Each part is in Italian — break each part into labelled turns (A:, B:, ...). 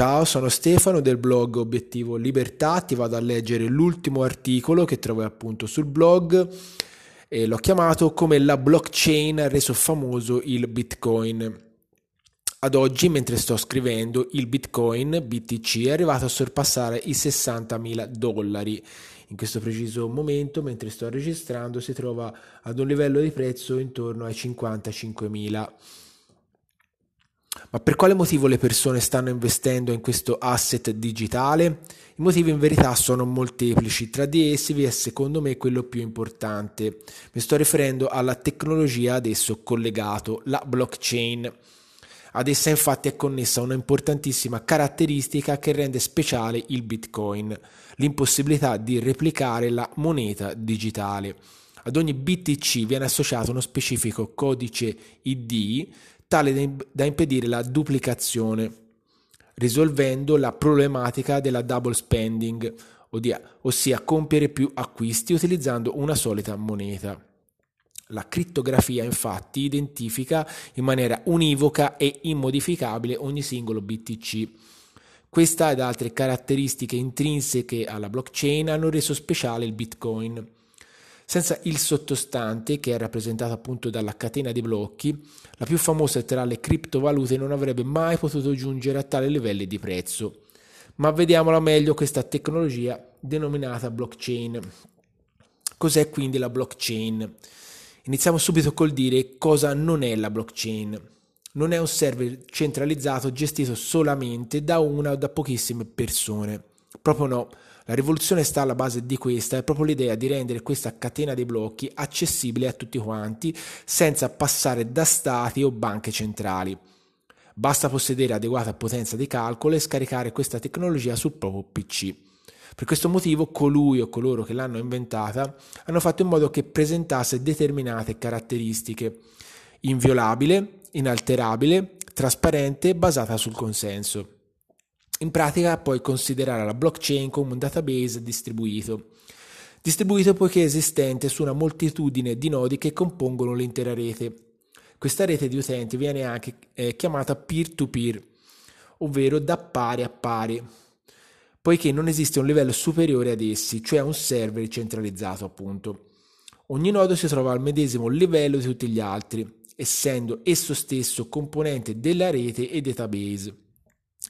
A: Ciao, sono Stefano del blog Obiettivo Libertà, ti vado a leggere l'ultimo articolo che trovi appunto sul blog e l'ho chiamato come la blockchain ha reso famoso il Bitcoin. Ad oggi, mentre sto scrivendo, il Bitcoin BTC è arrivato a sorpassare i 60.000 dollari. In questo preciso momento, mentre sto registrando, si trova ad un livello di prezzo intorno ai 55.000 ma per quale motivo le persone stanno investendo in questo asset digitale? I motivi in verità sono molteplici, tra di essi vi è secondo me quello più importante. Mi sto riferendo alla tecnologia ad esso collegato, la blockchain. Ad essa infatti è connessa una importantissima caratteristica che rende speciale il Bitcoin, l'impossibilità di replicare la moneta digitale. Ad ogni BTC viene associato uno specifico codice ID tale da impedire la duplicazione, risolvendo la problematica della double spending, ossia compiere più acquisti utilizzando una solita moneta. La crittografia infatti identifica in maniera univoca e immodificabile ogni singolo BTC. Questa ed altre caratteristiche intrinseche alla blockchain hanno reso speciale il Bitcoin. Senza il sottostante, che è rappresentato appunto dalla catena di blocchi, la più famosa tra le criptovalute non avrebbe mai potuto giungere a tale livelli di prezzo. Ma vediamola meglio questa tecnologia denominata blockchain. Cos'è quindi la blockchain? Iniziamo subito col dire cosa non è la blockchain. Non è un server centralizzato gestito solamente da una o da pochissime persone. Proprio no la rivoluzione sta alla base di questa, è proprio l'idea di rendere questa catena dei blocchi accessibile a tutti quanti senza passare da stati o banche centrali. Basta possedere adeguata potenza di calcolo e scaricare questa tecnologia sul proprio PC. Per questo motivo colui o coloro che l'hanno inventata hanno fatto in modo che presentasse determinate caratteristiche inviolabile, inalterabile, trasparente e basata sul consenso. In pratica puoi considerare la blockchain come un database distribuito. Distribuito poiché è esistente su una moltitudine di nodi che compongono l'intera rete. Questa rete di utenti viene anche eh, chiamata peer-to-peer, ovvero da pari a pari, poiché non esiste un livello superiore ad essi, cioè un server centralizzato appunto. Ogni nodo si trova al medesimo livello di tutti gli altri, essendo esso stesso componente della rete e database.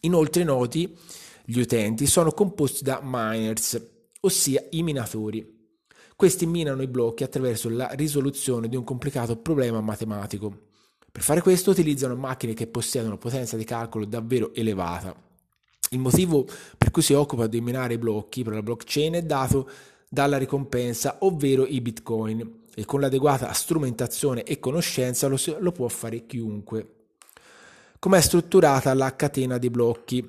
A: Inoltre noti, gli utenti sono composti da miners, ossia i minatori. Questi minano i blocchi attraverso la risoluzione di un complicato problema matematico. Per fare questo utilizzano macchine che possiedono potenza di calcolo davvero elevata. Il motivo per cui si occupa di minare i blocchi per la blockchain è dato dalla ricompensa, ovvero i bitcoin, e con l'adeguata strumentazione e conoscenza lo, lo può fare chiunque. Com'è strutturata la catena di blocchi?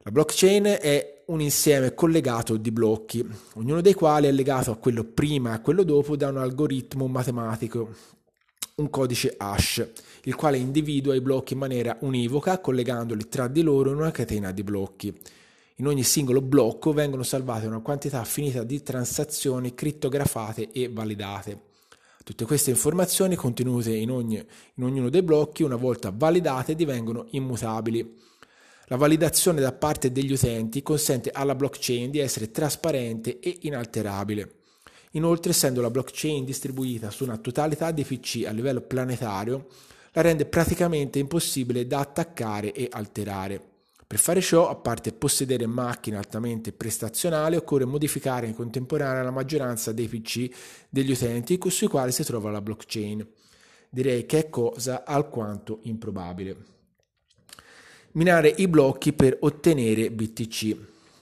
A: La blockchain è un insieme collegato di blocchi, ognuno dei quali è legato a quello prima e a quello dopo da un algoritmo matematico, un codice hash, il quale individua i blocchi in maniera univoca collegandoli tra di loro in una catena di blocchi. In ogni singolo blocco vengono salvate una quantità finita di transazioni crittografate e validate. Tutte queste informazioni contenute in, ogni, in ognuno dei blocchi, una volta validate, divengono immutabili. La validazione da parte degli utenti consente alla blockchain di essere trasparente e inalterabile. Inoltre, essendo la blockchain distribuita su una totalità di PC a livello planetario, la rende praticamente impossibile da attaccare e alterare. Per fare ciò, a parte possedere macchine altamente prestazionali, occorre modificare in contemporanea la maggioranza dei PC degli utenti sui quali si trova la blockchain. Direi che è cosa alquanto improbabile. Minare i blocchi per ottenere BTC.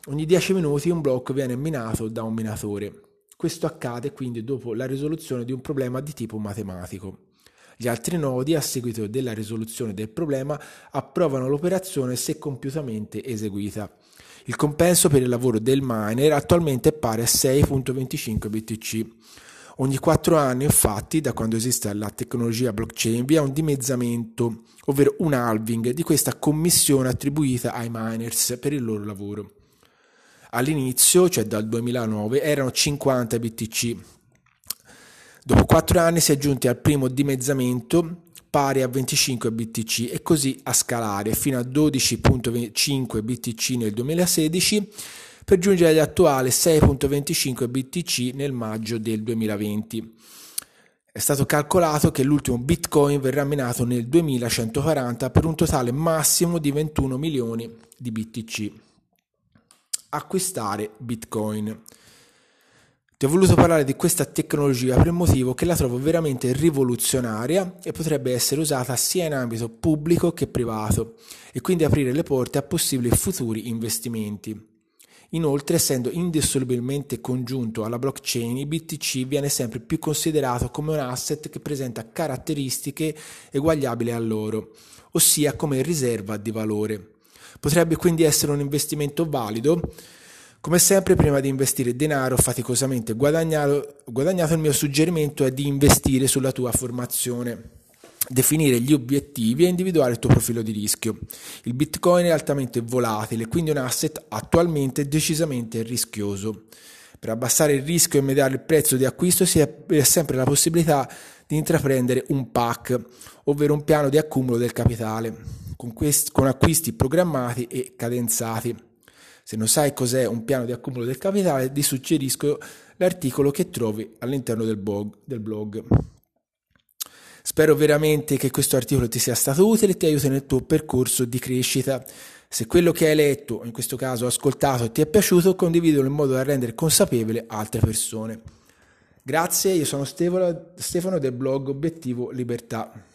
A: Ogni 10 minuti un blocco viene minato da un minatore. Questo accade quindi dopo la risoluzione di un problema di tipo matematico. Gli altri nodi, a seguito della risoluzione del problema, approvano l'operazione se compiutamente eseguita. Il compenso per il lavoro del miner attualmente è pari a 6.25 BTC. Ogni 4 anni, infatti, da quando esiste la tecnologia blockchain, vi è un dimezzamento, ovvero un halving di questa commissione attribuita ai miners per il loro lavoro. All'inizio, cioè dal 2009, erano 50 BTC, quattro anni si è giunti al primo dimezzamento pari a 25 BTC e così a scalare fino a 12.5 BTC nel 2016 per giungere all'attuale 6.25 BTC nel maggio del 2020. È stato calcolato che l'ultimo Bitcoin verrà minato nel 2140 per un totale massimo di 21 milioni di BTC. Acquistare Bitcoin. Ti ho voluto parlare di questa tecnologia per il motivo che la trovo veramente rivoluzionaria e potrebbe essere usata sia in ambito pubblico che privato e quindi aprire le porte a possibili futuri investimenti. Inoltre, essendo indissolubilmente congiunto alla blockchain, il BTC viene sempre più considerato come un asset che presenta caratteristiche eguagliabili a loro, ossia come riserva di valore. Potrebbe quindi essere un investimento valido come sempre, prima di investire denaro faticosamente guadagnato, il mio suggerimento è di investire sulla tua formazione definire gli obiettivi e individuare il tuo profilo di rischio. Il Bitcoin è altamente volatile, quindi un asset attualmente decisamente rischioso. Per abbassare il rischio e mediare il prezzo di acquisto si ha sempre la possibilità di intraprendere un PAC, ovvero un piano di accumulo del capitale, con, questi, con acquisti programmati e cadenzati. Se non sai cos'è un piano di accumulo del capitale, ti suggerisco l'articolo che trovi all'interno del blog. Del blog. Spero veramente che questo articolo ti sia stato utile e ti aiuti nel tuo percorso di crescita. Se quello che hai letto, in questo caso ascoltato, ti è piaciuto, condividilo in modo da rendere consapevole altre persone. Grazie, io sono Stefano, Stefano del blog Obiettivo Libertà.